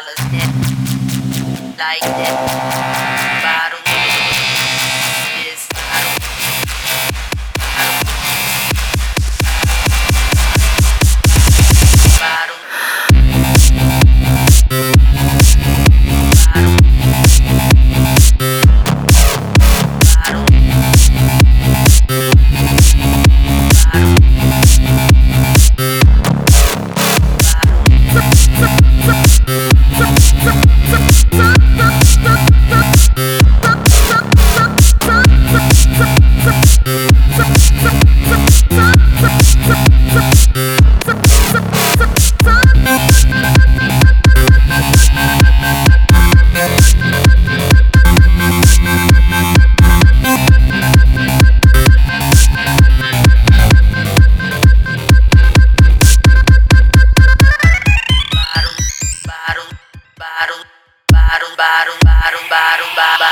was it like this. Barumba.